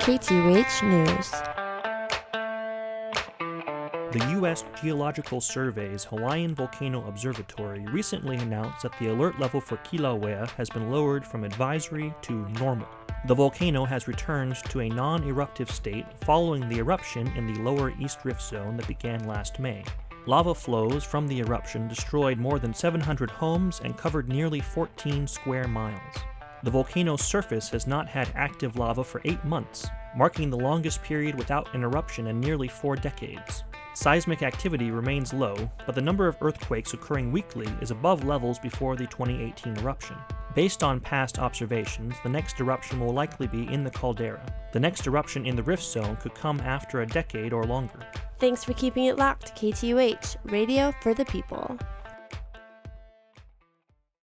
KTUH News. The U.S. Geological Survey's Hawaiian Volcano Observatory recently announced that the alert level for Kilauea has been lowered from advisory to normal. The volcano has returned to a non eruptive state following the eruption in the lower East Rift Zone that began last May. Lava flows from the eruption destroyed more than 700 homes and covered nearly 14 square miles. The volcano's surface has not had active lava for eight months, marking the longest period without an eruption in nearly four decades. Seismic activity remains low, but the number of earthquakes occurring weekly is above levels before the 2018 eruption. Based on past observations, the next eruption will likely be in the caldera. The next eruption in the rift zone could come after a decade or longer. Thanks for keeping it locked, KTUH, radio for the people.